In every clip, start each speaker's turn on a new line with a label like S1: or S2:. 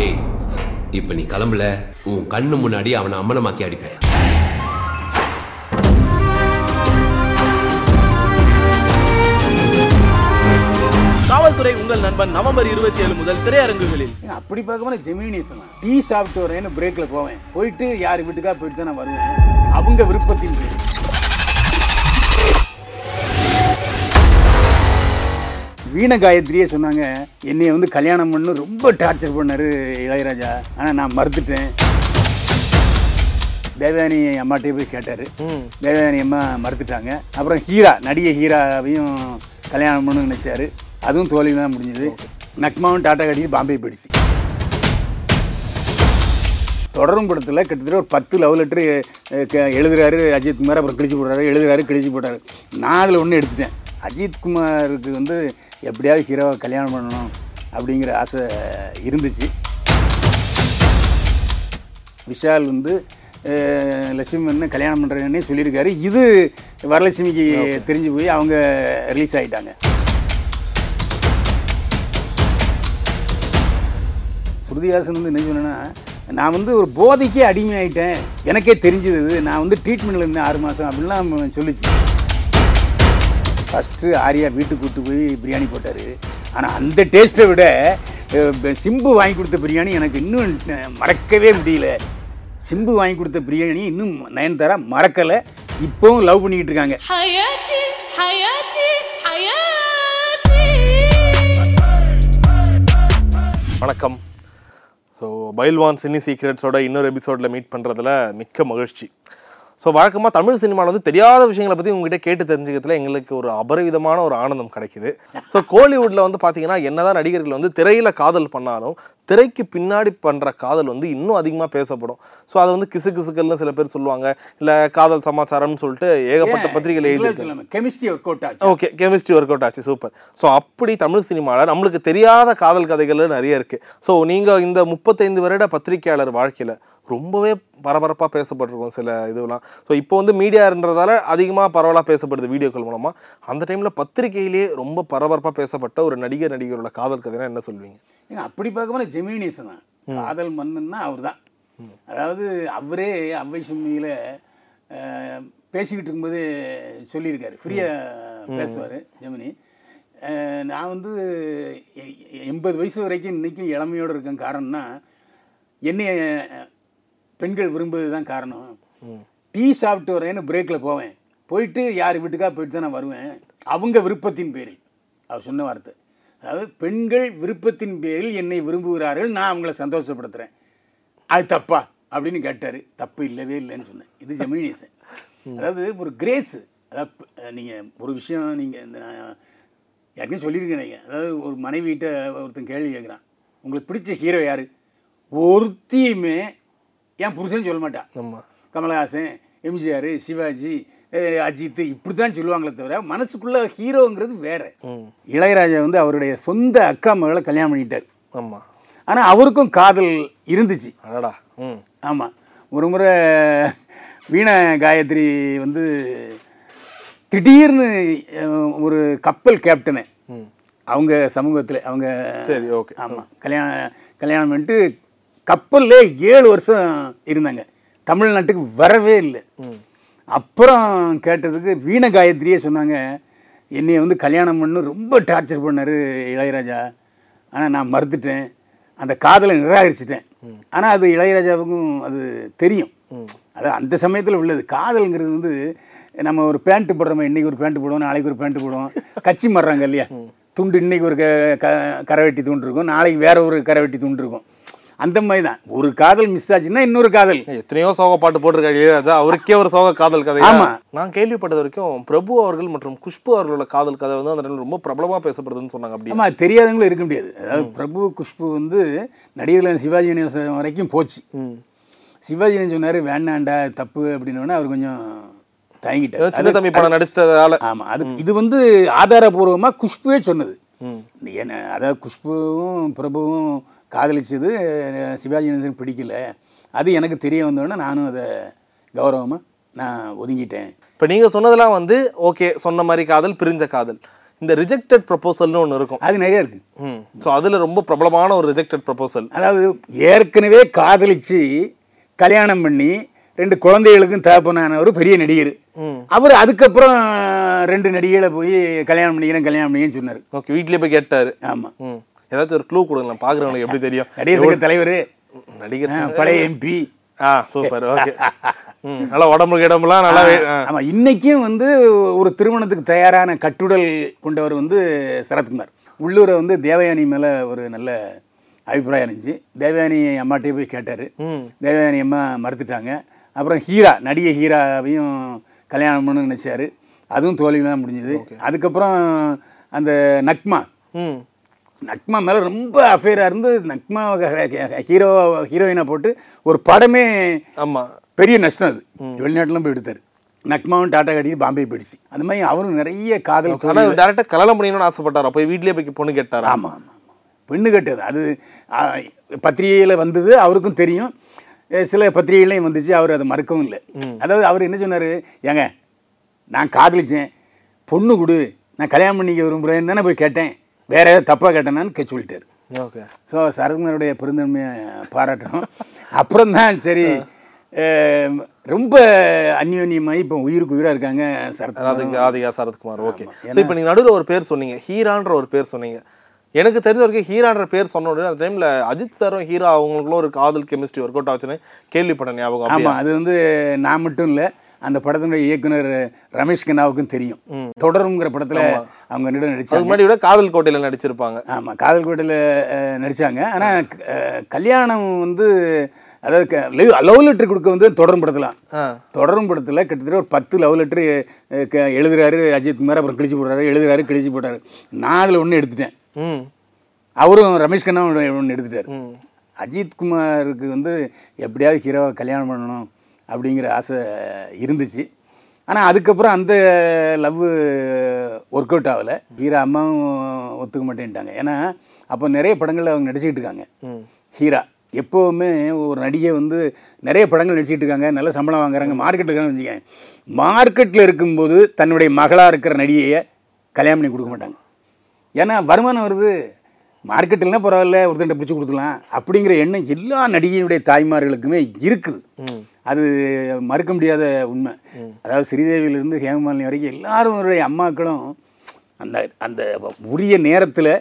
S1: ஏய் இப்ப நீ கிளம்பல. உன் கண்ணு முன்னாடி அவனை அம்மனமாக்கி அடிப்பேன்
S2: காவல்துறை உங்கள் நண்பன் நவம்பர் இருபத்தி ஏழு முதல் திரையரங்குகளில்.
S3: அப்படி பார்க்கும்போது ஜெமினிசன் டீ சாப்பிட்டு வரேன்னு பிரேக்ல போவேன். போயிட்டு யார் வீட்டுக்கா போயிட்டு தான் நான் வருவேன். அவங்க விருப்பத்தின் பேர். வீண காயத்ரியே சொன்னாங்க. என்னைய வந்து கல்யாணம் பண்ணு ரொம்ப டார்ச்சர் பண்ணாரு இளையராஜா. ஆனால் நான் மறுத்துட்டேன் தேவயானி அம்மாட்டே போய் கேட்டார். தேவயானி அம்மா மறுத்துட்டாங்க அப்புறம் ஹீரா நடிகை ஹீராவையும் கல்யாணம் பண்ணு நினைச்சாரு. அதுவும் தோல்வி தான் முடிஞ்சது. நக்மாவும் டாட்டா கட்டிட்டு பாம்பே போயிடுச்சு. தொடரும் படத்தில் கிட்டத்தட்ட ஒரு பத்து லவ் லெட்டர் எழுதுறாரு அஜித் குமார் அப்புறம் கிழிச்சு போடுறாரு எழுதுறாரு கிழிச்சு போடுறாரு. நான் அதில் ஒன்று எடுத்துட்டேன். அஜித் குமாருக்கு வந்து எப்படியாவது ஹீரோவை கல்யாணம் பண்ணணும் அப்படிங்கிற ஆசை இருந்துச்சு. விஷால் வந்து லட்சுமி வந்து கல்யாணம் பண்ணுறேன்னே சொல்லியிருக்காரு. இது வரலட்சுமிக்கு தெரிஞ்சு போய் அவங்க ரிலீஸ் ஆகிட்டாங்க ஸ்ருதிஹாசன் வந்து என்ன சொன்னேன்னா நான் வந்து ஒரு போதைக்கே அடிமையாயிட்டேன். எனக்கே தெரிஞ்சது இது. நான் வந்து ட்ரீட்மெண்ட்டில் இருந்தேன் ஆறு மாதம் அப்படின்லாம் சொல்லிச்சு. ஃபஸ்ட்டு ஆரியா வீட்டுக்கு கூட்டு போய் பிரியாணி போட்டார். ஆனால் அந்த டேஸ்ட்டை விட சிம்பு வாங்கி கொடுத்த பிரியாணி எனக்கு இன்னும் மறக்கவே முடியல. சிம்பு வாங்கி கொடுத்த பிரியாணி இன்னும் நயன்தாரா மறக்கலை. இப்போவும் லவ் பண்ணிக்கிட்டு இருக்காங்க.
S4: வணக்கம். ஸோ பைல்வான் சினி சீக்ரெட்ஸோட இன்னொரு எபிசோடில் மீட் பண்ணுறதுல மிக்க மகிழ்ச்சி. ஸோ வழக்கமாக தமிழ் சினிமாவில் வந்து தெரியாத விஷயங்களை பற்றி உங்ககிட்ட கேட்டு தெரிஞ்சுக்கிறதுல எங்களுக்கு ஒரு அபரிவிதமான ஒரு ஆனந்தம் கிடைக்குது. ஸோ கோலிவுட்டில் வந்து பார்த்தீங்கன்னா என்னதான் நடிகர்கள் வந்து திரையில் காதல் பண்ணாலும் திரைக்கு பின்னாடி பண்ணுற காதல் வந்து இன்னும் அதிகமாக பேசப்படும். ஸோ அதை வந்து கிசு கிசுக்கள்னு சில பேர் சொல்லுவாங்க. இல்லை காதல் சமாச்சாரம்னு சொல்லிட்டு ஏகப்பட்ட பத்திரிகைகள் எழுதி
S3: கெமிஸ்ட்ரி ஒர்க் அவுட் ஆச்சு.
S4: ஓகே கெமிஸ்ட்ரி ஒர்க் அவுட் ஆச்சு. சூப்பர் ஸோ அப்படி தமிழ் சினிமாவில் நம்மளுக்கு தெரியாத காதல் கதைகள் நிறைய இருக்கு. ஸோ நீங்கள் இந்த முப்பத்தைந்து வருட பத்திரிகையாளர் வாழ்க்கையில் ரொம்பவே பரபரப்பாக பேசப்பட்டிருக்கும் சில இதுவெல்லாம். ஸோ இப்போ வந்து மீடியான்றதால அதிகமாக பரவலாக பேசப்படுது வீடியோக்கள் மூலமாக அந்த டைமில் பத்திரிகையிலேயே ரொம்ப பரபரப்பாக பேசப்பட்ட ஒரு நடிகர் நடிகரோட காதல் கதைனா என்ன சொல்வீங்க
S3: ஏங்க அப்படி பார்க்கும்போது ஜெமினிசன் தான். காதல் மன்னன்னா அவர் தான். அதாவது அவரே அவ்வை சும்மியில் பேசிக்கிட்டு இருக்கும்போது சொல்லியிருக்காரு. ஃப்ரீயாக பேசுவார் ஜெமினி. நான் வந்து எண்பது வயசு வரைக்கும் இன்றைக்கும் இளமையோடு இருக்கேன். காரணம்னா என்னைய பெண்கள் விரும்புவது தான் காரணம் டீ சாப்பிட்டு வரேன்னு பிரேக்கில் போவேன். போயிட்டு யார் வீட்டுக்கா போயிட்டு தான் நான் வருவேன். அவங்க விருப்பத்தின் பேரில். அவர் சொன்ன வார்த்தை. அதாவது பெண்கள் விருப்பத்தின் பேரில் என்னை விரும்புகிறார்கள் நான் அவங்கள சந்தோஷப்படுத்துகிறேன் அது தப்பா? அப்படின்னு கேட்டார். தப்பு இல்லவே இல்லைன்னு சொன்னேன். இது ஜெமினிசன். அதாவது ஒரு கிரேஸு அதாவது நீங்கள் ஒரு விஷயம் நீங்கள் இந்த யாருக்கும் சொல்லியிருக்கேன் நீங்கள் அதாவது ஒரு மனைவிகிட்ட ஒருத்தன் கேள்வி கேட்குறான். உங்களுக்கு பிடிச்ச ஹீரோ யார்? ஒருத்தியுமே என் புருஷன் சொல்ல மாட்டான்.
S4: ஆமாம்
S3: கமலஹாசன் எம்ஜிஆர் சிவாஜி அஜித் இப்படி தான் சொல்லுவாங்களே தவிர மனசுக்குள்ள ஹீரோங்கிறது வேற. இளையராஜா வந்து அவருடைய சொந்த அக்கா மகளை கல்யாணம் பண்ணிட்டார்.
S4: ஆமாம்
S3: ஆனால் அவருக்கும் காதல் இருந்துச்சு.
S4: அடடா. ம்.
S3: ஆமாம் ஒரு முறை வீணா காயத்ரி வந்து திடீர்னு ஒரு கப்பல் கேப்டனு. அவங்க சமூகத்தில் அவங்க
S4: சரி, okay.
S3: ஆமாம் கல்யாணம் கல்யாணம் பண்ணிட்டு கப்பல்ல ஏழு வருஷம் இருந்தாங்க. தமிழ்நாட்டுக்கு வரவே இல்லை. அப்புறம் கேட்டதுக்கு வீண காயத்ரியே சொன்னாங்க என்னைய வந்து கல்யாணம் பண்ணு. ரொம்ப டார்ச்சர் பண்ணாரு இளையராஜா. ஆனால் நான் மறுத்துட்டேன். அந்த காதலை நிராகரிச்சிட்டேன். ஆனால் அது இளையராஜாவுக்கும் அது தெரியும். அது அந்த சமயத்தில் உள்ளது. காதல்ங்கிறது வந்து நம்ம ஒரு பேண்ட்டு போடுறோம் இன்னைக்கு ஒரு பேண்ட்டு போடுவோம் நாளைக்கு ஒரு பேண்ட்டு போடுவோம். கச்சி மாறுறாங்க இல்லையா? துண்டு இன்னைக்கு ஒரு க க- கரைவெட்டி துண்டு இருக்கும். நாளைக்கு வேற ஒரு கரைவெட்டி துண்டு இருக்கும். அந்த மாதிரி தான் ஒரு காதல் மிஸ் ஆச்சுன்னா இன்னொரு காதல்.
S4: எத்தனையோ சோக பாட்டு போட்டிருக்காரு இளையராஜா. அவருக்கே ஒரு சோக காதல் கதை
S3: ஆமா.
S4: நான் கேள்விப்பட்டது வரைக்கும் பிரபு அவர்கள் மற்றும் குஷ்பு அவர்களோட காதல் கதை வந்து அந்த ரொம்ப பிரபலமா பேசப்படுதுன்னு சொன்னாங்க அப்படி
S3: ஆமாம் தெரியாதவங்களும் இருக்க முடியாது. அதாவது பிரபு குஷ்பு வந்து நடிகர்கள் சிவாஜி கணேசன் வரைக்கும் போச்சு. சிவாஜி கணேசன் சொன்னார் வேண்டாண்டா தப்பு அப்படின்னோடனே அவர் கொஞ்சம் தயங்கிட்டார்.
S4: சின்ன தம்பி படம் நடிச்சதால
S3: ஆமாம் அது இது வந்து ஆதாரபூர்வமாக குஷ்புவே சொன்னது. என்ன அதாவது குஷ்புவும் பிரபுவும் காதலிச்சது சிவாஜி கணேசன் பிடிக்கல. அது எனக்கு தெரிய வந்தோடனே நானும் அதை கௌரவமாக நான் ஒதுங்கிட்டேன்.
S4: இப்ப நீங்க சொன்னதெல்லாம் வந்து ஓகே சொன்ன மாதிரி காதல் பிரிஞ்ச காதல். இந்த ரிஜெக்டட் ப்ரொபோசல்னு ஒன்று இருக்கும்.
S3: அது நிறைய இருக்கு.
S4: ஸோ அதில் ரொம்ப பிரபலமான ஒரு ரிஜெக்டட் ப்ரொபோசல்
S3: அதாவது ஏற்கனவே காதலிச்சு கல்யாணம் பண்ணி ரெண்டு குழந்தைகளுக்கும் தகப்பனான ஒரு பெரிய நடிகர். அவர் அதுக்கப்புறம் ரெண்டு நடிகளை போய் கல்யாணம் பண்ணிக்கிறேன் கல்யாணம் பண்ணிக்கிறேன்னு சொன்னார்.
S4: ஓகே வீட்லயே போய் கேட்டாரு.
S3: ஆமாம்
S4: ஏதாச்சும் ஒரு க்ளூ கொடுங்களேன். பார்க்குறவங்களுக்கு எப்படி தெரியும்?
S3: நடிகர் தலைவர்.
S4: நடிகர்
S3: பழைய எம்பி
S4: ஆ சூப்பர். ஓகே. நல்லா உடம்பு கிடம்புலாம் நல்லா.
S3: ஆமாம் இன்னைக்கும் வந்து ஒரு திருமணத்துக்கு தயாரான கட்டுடல் கொண்டவர் வந்து சரத்குமார். உள்ளூரை வந்து தேவயானி மேலே ஒரு நல்ல அபிப்பிராயம் இருந்துச்சு. தேவயானி அம்மாட்டே போய் கேட்டார். தேவயானி அம்மா மறுத்துட்டாங்க. அப்புறம் ஹீரா நடிகை ஹீராவையும் கல்யாணம் பண்ண நினச்சாரு. அதுவும் தோல்வி தான் முடிஞ்சுது அதுக்கப்புறம் அந்த நக்மா. நக்மா மேலே ரொம்ப அஃபேராக இருந்து நக்மா ஹீரோ ஹீரோயினை போட்டு ஒரு படமே
S4: ஆமா.
S3: பெரிய நஷ்டம் அது. வெளிநாட்டுலாம் போய் எடுத்தார். நக்மாவும் டாட்டா கட்டிட்டு பாம்பே போயிடுச்சு. அந்த மாதிரி அவரும் நிறைய காதல்
S4: ஆனா டேரக்டா கல்யாணம் பண்ணிக்கணும்னு ஆசைப்பட்டாரா? போய் வீட்லயே போய் பொண்ணு கேட்டாரா?
S3: ஆமாம் ஆமாம் பெண்ணு கட்டது. அது பத்திரிகையில் வந்தது அவருக்கும் தெரியும். சில பத்திரிகைகளையும் வந்துச்சு. அவர் அதை மறுக்கவும் இல்லை. அதாவது அவர் என்ன சொன்னார்? ஏங்க நான் காதலிச்சேன். பொண்ணு கொடு. நான் கல்யாணம் பண்ணிக்க விரும்புகிறேன் தானே போய் கேட்டேன். வேற ஏதாவது தப்பாக கேட்டேனான்னு சொல்லிட்டாரு.
S4: ஓகே.
S3: ஸோ சரத்குமாருடைய பெருந்தன்மையை பாராட்டணும் அப்புறம் தான் சரி ரொம்ப அந்யோன்யமாகி இப்போ உயிருக்கு உயிராக இருக்காங்க சரத்குமார்.
S4: ராதிகா ராதிகா சரத்குமார். ஓகே. ஸோ இப்போ நீங்க நடுவில் ஒரு பேர் சொன்னீங்க ஹீரான்ற ஒரு பேர் சொன்னீங்க. எனக்கு தெரிஞ்ச வரைக்கும் ஹீரான்ற பேர் சொன்ன உடனே அந்த டைம்ல அஜித் சாரும் ஹீரா அவங்களுக்குள்ள ஒரு காதல் கெமிஸ்ட்ரி ஒர்க் அவுட் ஆச்சுன்னு கேள்விப்பட்ட ஞாபகம்?
S3: ஆமாம் அது வந்து நான் மட்டும் இல்லை அந்த படத்தினுடைய இயக்குனர் ரமேஷ் கண்ணாவுக்கும் தெரியும். தொடருங்கிற படத்தில் அவங்க
S4: அதுக்கு
S3: நடிச்சாங்க.
S4: முன்னாடி விட காதல் கோட்டையில நடிச்சிருப்பாங்க.
S3: ஆமாம் காதல் கோட்டையில் நடித்தாங்க ஆனால் கல்யாணம் வந்து அதாவது லவ் லெட்டர் கொடுக்க வந்து தொடரும் படத்துலாம்
S4: ஆ.
S3: தொடரும் படத்தில் கிட்டத்தட்ட ஒரு பத்து லவ் லெட்டர் எழுதுறாரு அஜித் குமார் அப்புறம் கிழிச்சு போடுறாரு எழுதுறாரு கிழிச்சு போட்டாரு. நான் அதில் ஒன்று எடுத்துட்டேன். அவரும் ரமேஷ் கண்ணா ஒன்று எடுத்துட்டார். அஜித் குமாருக்கு வந்து எப்படியாவது ஹீரோவை கல்யாணம் பண்ணணும் அப்படிங்கிற ஆசை இருந்துச்சு. ஆனால் அதுக்கப்புறம் அந்த லவ் ஒர்க் அவுட் ஆகலை. ஹீரா அம்மாவும் ஒத்துக்க மாட்டேன்ட்டாங்க. ஏன்னா அப்போ நிறைய படங்களில் அவங்க நடிச்சிட்டு இருக்காங்க. ஹீரா எப்போவுமே ஒரு நடிகை வந்து நிறைய படங்கள் நடிச்சிட்டு இருக்காங்க. நல்ல சம்பளம் வாங்குறாங்க. மார்க்கெட்டில் இருக்காங்கன்னு வச்சுக்கோங்க மார்க்கெட்டில் இருக்கும்போது தன்னுடைய மகளாக இருக்கிற நடிகையை கல்யாணம் பண்ணி கொடுக்க மாட்டாங்க. ஏன்னா வருமானம் வருது. மார்க்கெட்டில்னா பரவாயில்ல ஒருத்தன்ட்ட பிடிச்சி கொடுத்துலாம் அப்படிங்கிற எண்ணம் எல்லா நடிகையுடைய தாய்மார்களுக்குமே இருக்குது. அது மறுக்க முடியாத உண்மை. அதாவது ஸ்ரீதேவியிலிருந்து ஹேமமாலினி வரைக்கும் எல்லாருடைய அம்மாக்களும் அந்த அந்த உரிய நேரத்தில்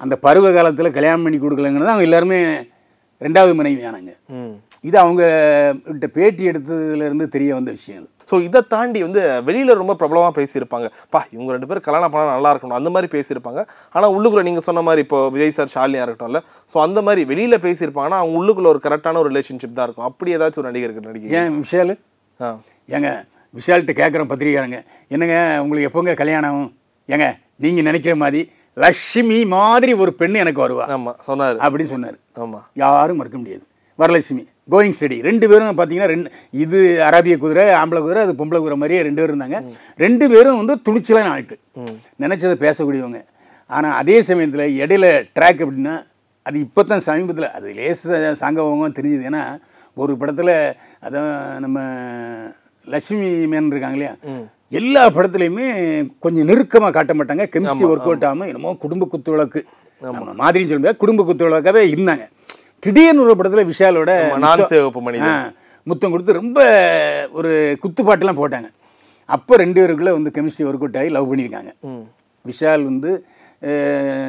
S3: அந்த பருவ காலத்தில் கல்யாணம் பண்ணி கொடுக்கலங்கிறது அவங்க எல்லாருமே ரெண்டாவது மனைவியானாங்க.
S4: ம்.
S3: இது அவங்க கிட்ட பேட்டி எடுத்ததுலேருந்து தெரிய வந்த விஷயம் அது.
S4: ஸோ இதை தாண்டி வந்து வெளியில ரொம்ப பிரபலமாக பேசியிருப்பாங்க. பா இவங்க ரெண்டு பேரும் கல்யாணம் பண்ணால் நல்லா இருக்கணும். அந்த மாதிரி பேசியிருப்பாங்க. ஆனால் உள்ளுக்குள்ள நீங்கள் சொன்ன மாதிரி இப்போ விஜய் சார் ஷாலினியாக இருக்கட்டும்ல ஸோ அந்த மாதிரி வெளியில பேசியிருப்பாங்கன்னா அவங்க உள்ளுக்குள்ள ஒரு கரெக்டான ஒரு ரிலேஷன்ஷிப் தான் இருக்கும். அப்படி ஏதாச்சும் ஒரு நடிகருக்கு நடிகை
S3: ஏன் விஷால்?
S4: ஆ.
S3: ஏங்க விஷால்கிட்ட கேட்குறோம் பத்திரிக்காரங்க என்னங்க உங்களுக்கு எப்போங்க கல்யாணம்? ஏங்க நீங்கள் நினைக்கிற மாதிரி லட்சுமி மாதிரி ஒரு பெண் எனக்கு வருவா.
S4: ஆமா சொன்னாரு.
S3: அப்படின்னு சொன்னார்.
S4: ஆமா.
S3: யாரும் மறுக்க முடியாது. வரலட்சுமி. கோயிங் ஸ்டடி ரெண்டு பேரும் பார்த்தீங்கன்னா ரெண்டு இது அரேபிய குதிரை ஆம்பளை குதிரை அது பொம்பளை குதிரை மாதிரியே ரெண்டு பேரும் இருந்தாங்க. ரெண்டு பேரும் வந்து துணிச்சலான ஆள்ட்டு நினச்சதை பேசக்கூடியவங்க. ஆனால் அதே சமயத்தில் இடையில ட்ராக் அப்படின்னா அது இப்போ தான் சமீபத்தில் அது லேச சாங்கவங்க தெரிஞ்சுது. ஏன்னா ஒரு படத்தில் அதான் நம்ம லட்சுமி மேன் இருக்காங்க இல்லையா? எல்லா படத்துலையுமே கொஞ்சம் நெருக்கமாக காட்ட மாட்டாங்க. கெமிஸ்ட்ரி ஒர்க் அவுட் ஆகாமல் என்னமோ குடும்ப குத்து விளக்கு. நம்ம மாதிரின்னு சொல்ல முடியாது. குடும்ப குத்து விளக்காவே இருந்தாங்க. திடீர்னு ஒரு படத்தில் விஷாலோட
S4: சிவப்பு மனிதன்.
S3: முத்தம் கொடுத்து ரொம்ப ஒரு குத்துப்பாட்டுலாம் போட்டாங்க. அப்போ ரெண்டு பேருக்குள்ள வந்து கெமிஸ்ட்ரி ஒர்க் அவுட் ஆகி லவ் பண்ணியிருக்காங்க. விஷால் வந்து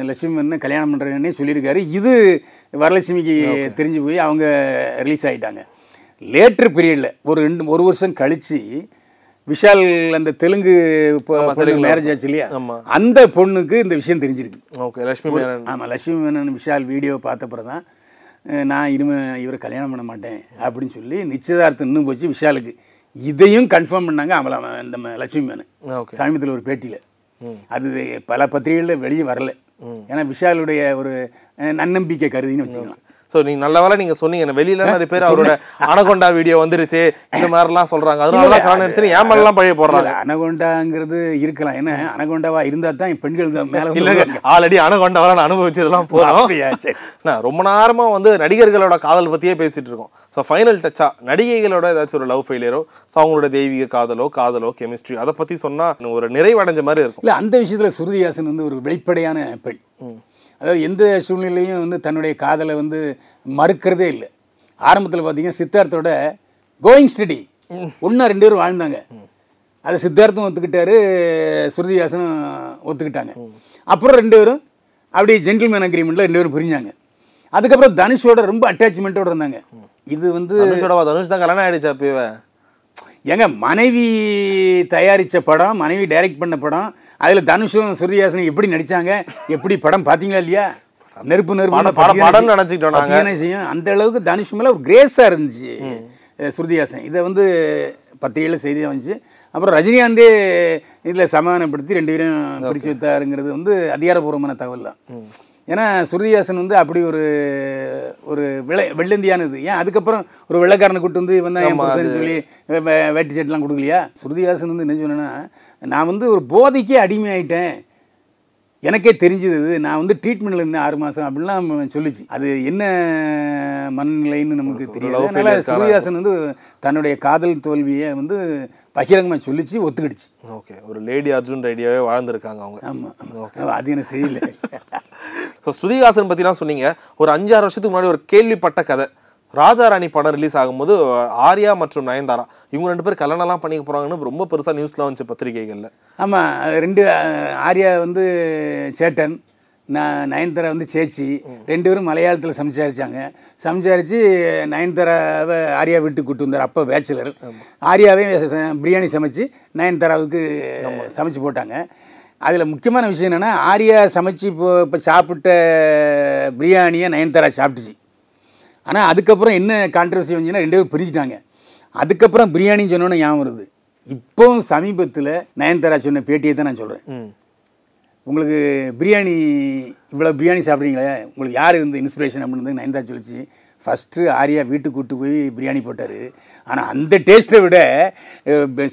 S3: லட்சுமி கல்யாணம் பண்ணுறேன்னே சொல்லியிருக்காரு. இது வரலட்சுமிக்கு தெரிஞ்சு போய் அவங்க ரிலீஸ் ஆகிட்டாங்க லேட்டர் பீரியடில் ஒரு ரெண்டு ஒரு வருஷம் கழித்து விஷால் அந்த தெலுங்கு மேரேஜ் ஆச்சு இல்லையா. அந்த பொண்ணுக்கு இந்த விஷயம் தெரிஞ்சிருக்கு.
S4: ஓகே லட்சுமி
S3: ஆமாம் லட்சுமி மேனன் விஷால் வீடியோ பார்த்தப்பறம் தான் நான் இனிமே இவரை கல்யாணம் பண்ண மாட்டேன் அப்படின்னு சொல்லி நிச்சயதார்த்தம் இன்னும் போச்சு விஷாலுக்கு. இதையும் கன்ஃபார்ம் பண்ணாங்க அவள இந்த லட்சுமி
S4: ஓகே.
S3: சமீபத்தில் ஒரு பேட்டியில். அது பல பத்திரிகைகளில் வெளியே வரல. ஏன்னா விஷாலுடைய ஒரு நன்னம்பிக்கை கருதின்னு வச்சுக்கலாம்.
S4: ஸோ நீங்க நல்ல வேளை நீங்க சொன்னீங்க. வெளியில நிறைய பேர் அவரோட அனகொண்டா வீடியோ வந்துருச்சு. இந்த மாதிரிலாம் சொல்றாங்க. அதனால தான் கல்யாணம் ஆயிடுச்சுன்னு ஏன் மேலாம் பழைய போடுறாங்க.
S3: இல்ல, அனகொண்டாங்கிறது இருக்கலாம். ஏன்னா அனகொண்டாவா இருந்தா தான் பெண்கள் மேல
S4: இல்லைங்க ஆல்ரெடி அனகொண்டாவெல்லாம் நான் அனுபவிச்சதெல்லாம் போதும். ரொம்ப நேரமா வந்து நடிகர்களோட காதல் பத்தியே பேசிட்டு இருக்கோம். ஸோ ஃபைனல் டச்சா நடிகைகளோட ஏதாச்சும் ஒரு லவ் ஃபெயிலியரோ ஸோ அவங்களோட தெய்வீக காதலோ காதலோ கெமிஸ்ட்ரி அதை பத்தி சொன்னா இன்னும் ஒரு நிறைவடைஞ்ச மாதிரி இருக்கும்.
S3: இல்ல அந்த விஷயத்துல சுருதிஹாசன் வந்து ஒரு வெளிப்படையான பெண். அதாவது எந்த சூழ்நிலையும் வந்து தன்னுடைய காதலை வந்து மறுக்கிறதே இல்லை. ஆரம்பத்தில் பார்த்தீங்கன்னா சித்தார்த்தோட கோயிங் ஸ்டடி ஒன்றா ரெண்டு பேரும் வாழ்ந்தாங்க. அதை சித்தார்த்தும் ஒத்துக்கிட்டாரு சுருதிஹாசனும் ஒத்துக்கிட்டாங்க. அப்புறம் ரெண்டு பேரும் அப்படியே ஜென்டில்மேன் அக்ரிமெண்ட்டில் ரெண்டு பேரும் பிரிஞ்சாங்க. அதுக்கப்புறம் தனுஷோட ரொம்ப அட்டாச்மெண்ட்டோட இருந்தாங்க. இது வந்து
S4: தனுஷ் தான் கல்யாணம் ஆயிடுச்சு அப்பவே.
S3: ஏங்க மனைவி தயாரித்த படம் மனைவி டைரக்ட் பண்ண படம் அதில் தனுஷும் சுருதிஹாசனும் எப்படி நடிச்சாங்க எப்படி படம் பார்த்தீங்களா இல்லையா? நெருப்பு நெருப்பு
S4: படம், நினைச்சுக்கிட்டோம்.
S3: செய்யும். அந்த அளவுக்கு தனுஷ் மேலே ஒரு கிரேஸாக இருந்துச்சு சுருதிஹாசன் இதை வந்து பத்திரிகையில் செய்தியாக வந்துச்சு. அப்புறம் ரஜினிகாந்தே இதில் சமாதானப்படுத்தி ரெண்டு பேரும் பிரித்து வைத்தாருங்கிறது வந்து அதிகாரப்பூர்வமான தகவல் தான். ஏன்னா சுருதிஹாசன் வந்து அப்படி ஒரு ஒரு வெள்ளை வெள்ளந்தியானது. ஏன்? அதுக்கப்புறம் ஒரு வெள்ளைக்காரனை கூட்டு வந்து இவன் தான் என் புருஷன்னு சொல்லி வேட்டி சட்டெலாம் கொடுக்கலையா? சுருதிஹாசன் வந்து என்ன சொன்னேன்னா நான் வந்து ஒரு போதைக்கே அடிமையாயிட்டேன். எனக்கே தெரிஞ்சது. நான் வந்து ட்ரீட்மெண்ட்டில் இருந்தேன் ஆறு மாதம் அப்படிலாம் சொல்லிச்சு. அது என்ன மனநிலைன்னு நமக்கு தெரியாது. அதனால் சுருதிஹாசன் வந்து தன்னுடைய காதல் தோல்வியை வந்து பகிரங்கமாக சொல்லிச்சு ஒத்துக்கிடுச்சு.
S4: ஓகே. ஒரு லேடி அர்ஜுன் ரெடியாவே வாழ்ந்திருக்காங்க அவங்க.
S3: ஆமாம் அது எனக்கு தெரியல.
S4: ஸோ ஸ்ருதிஹாசன் பற்றிலாம் சொன்னீங்க. ஒரு அஞ்சாறு வருஷத்துக்கு முன்னாடி ஒரு கேள்விப்பட்ட கதை. ராஜா ராணி படம் ரிலீஸ் ஆகும்போது ஆர்யா மற்றும் நயன்தாரா இவங்க ரெண்டு பேர் கல்யாணம்லாம் பண்ணிக்க போறாங்கன்னு ரொம்ப பெருசா நியூஸ்லாம் வந்துச்சு பத்திரிகைகள்ல.
S3: ஆமாம் ரெண்டு ஆர்யா வந்து சேட்டன் நான் நயன்தாரா வந்து சேச்சி ரெண்டு பேரும் மலையாளத்தில் சம்சாரிச்சாங்க. சம்சாரித்து நயன்தாராவை ஆர்யா வீட்டுக்கு கூட்டு வந்தார் அப்போ பேச்சுலர் ஆர்யாவே ச- பிரியாணி சமைச்சு நயன்தாராவுக்கு சமைச்சு போட்டாங்க. அதில் முக்கியமான விஷயம் என்னென்னா ஆர்யா சமைச்சு இப்போ இப்போ சாப்பிட்ட பிரியாணியை நயன்தாரா சாப்பிட்டுச்சு. ஆனால் அதுக்கப்புறம் என்ன கான்ட்ரவர்சி வந்துச்சுன்னா ரெண்டு பேரும் பிரிச்சுட்டாங்க அதுக்கப்புறம் பிரியாணின்னு சொன்னோன்னே ஞாபகம் வருது. இப்போவும் சமீபத்தில் நயன்தாரா சொன்ன பேட்டியை தான் நான் சொல்கிறேன் உங்களுக்கு பிரியாணி இவ்வளோ பிரியாணி சாப்பிட்றீங்களே உங்களுக்கு யார் இந்த இன்ஸ்பிரேஷன் அப்படின்னு நயன்தாரா சொல்லிச்சு. ஃபஸ்ட்டு ஆர்யா வீட்டுக்கு கூட்டு போய் பிரியாணி போட்டார். ஆனால் அந்த டேஸ்ட்டை விட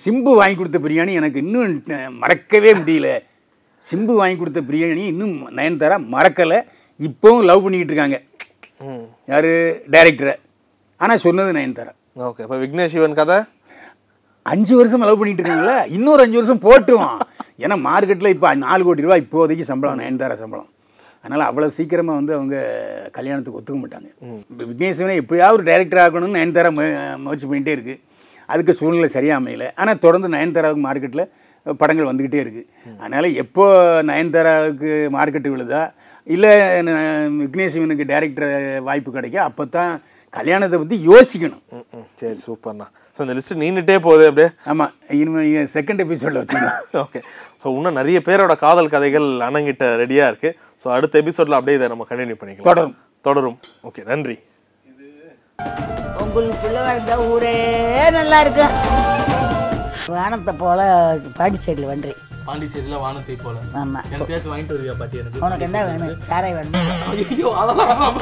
S3: சிம்பு வாங்கி கொடுத்த பிரியாணி எனக்கு இன்னும் மறக்கவே முடியல. சிம்பு வாங்கி கொடுத்த பிரியாணி இன்னும் நயன்தாரா மறக்கலை. இப்போவும் லவ் பண்ணிக்கிட்டு இருக்காங்க. யார்? டைரக்டரை ஆனால் சொன்னது நயன்தாரா.
S4: ஓகே இப்போ விக்னேஷ் சிவன் கதை?
S3: அஞ்சு வருஷம் லவ் பண்ணிட்டு இருக்காங்களா இன்னொரு அஞ்சு வருஷம் போட்டுருவான். ஏன்னா மார்க்கெட்டில் இப்போ நாலு கோடி ரூபாய் இப்போதைக்கு சம்பளம் நயன்தாரா சம்பளம். அதனால் அவ்வளோ சீக்கிரமாக வந்து அவங்க கல்யாணத்துக்கு ஒத்துக்க மாட்டாங்க. இப்போ விக்னேஸ்வரனை எப்படியாவது ஒரு டைரக்டர் ஆகணும்னு நயன்தாரா முயற்சி பண்ணிகிட்டே இருக்குது அதுக்கு சூழ்நிலை சரியாக அமையல. ஆனால் தொடர்ந்து நயன்தாராவுக்கு மார்க்கெட்டில் படங்கள் வந்துக்கிட்டே இருக்குது அதனால் எப்போ நயன்தாராவுக்கு மார்க்கெட்டு விழுதா இல்லை விக்னேஷ் சிவனுக்கு டைரக்டர் வாய்ப்பு கிடைக்கும் அப்போ தான் கல்யாணத்தை பற்றி யோசிக்கணும்.
S4: சரி சூப்பர்ண்ணா. ஸோ இந்த லிஸ்ட் நீண்டுட்டே போகுது அப்படியே?
S3: ஆமாம் இனிமேல் செகண்ட் எபிசோடில் வச்சுக்கலாம்.
S4: ஓகே ஸோ இன்னும் நிறைய பேரோட காதல் கதைகள் அண்ணங்கிட்ட ரெடியா இருக்கு. ஸோ அடுத்த எபிசோட்ல அப்படியே இதை நம்ம கண்டினியூ பண்ணிக்கலாம்.
S3: தொடரும்.
S4: தொடரும். ஓகே நன்றி.
S5: உங்களுக்கு பிள்ளை வாழ்ந்தா ஊரே நல்லா இருக்கு. வானத்தை போல பாண்டிச்சேரியில் வன்றி.
S6: பாண்டிச்சேரியில வானத்தை போல.
S5: ஆமா.
S6: எனக்கு வாங்கிட்டு வருவியா பாட்டி எனக்கு?
S5: உனக்கு என்ன வேணும்? சாரை வேணும்?
S6: ஐயோ அதெல்லாம்.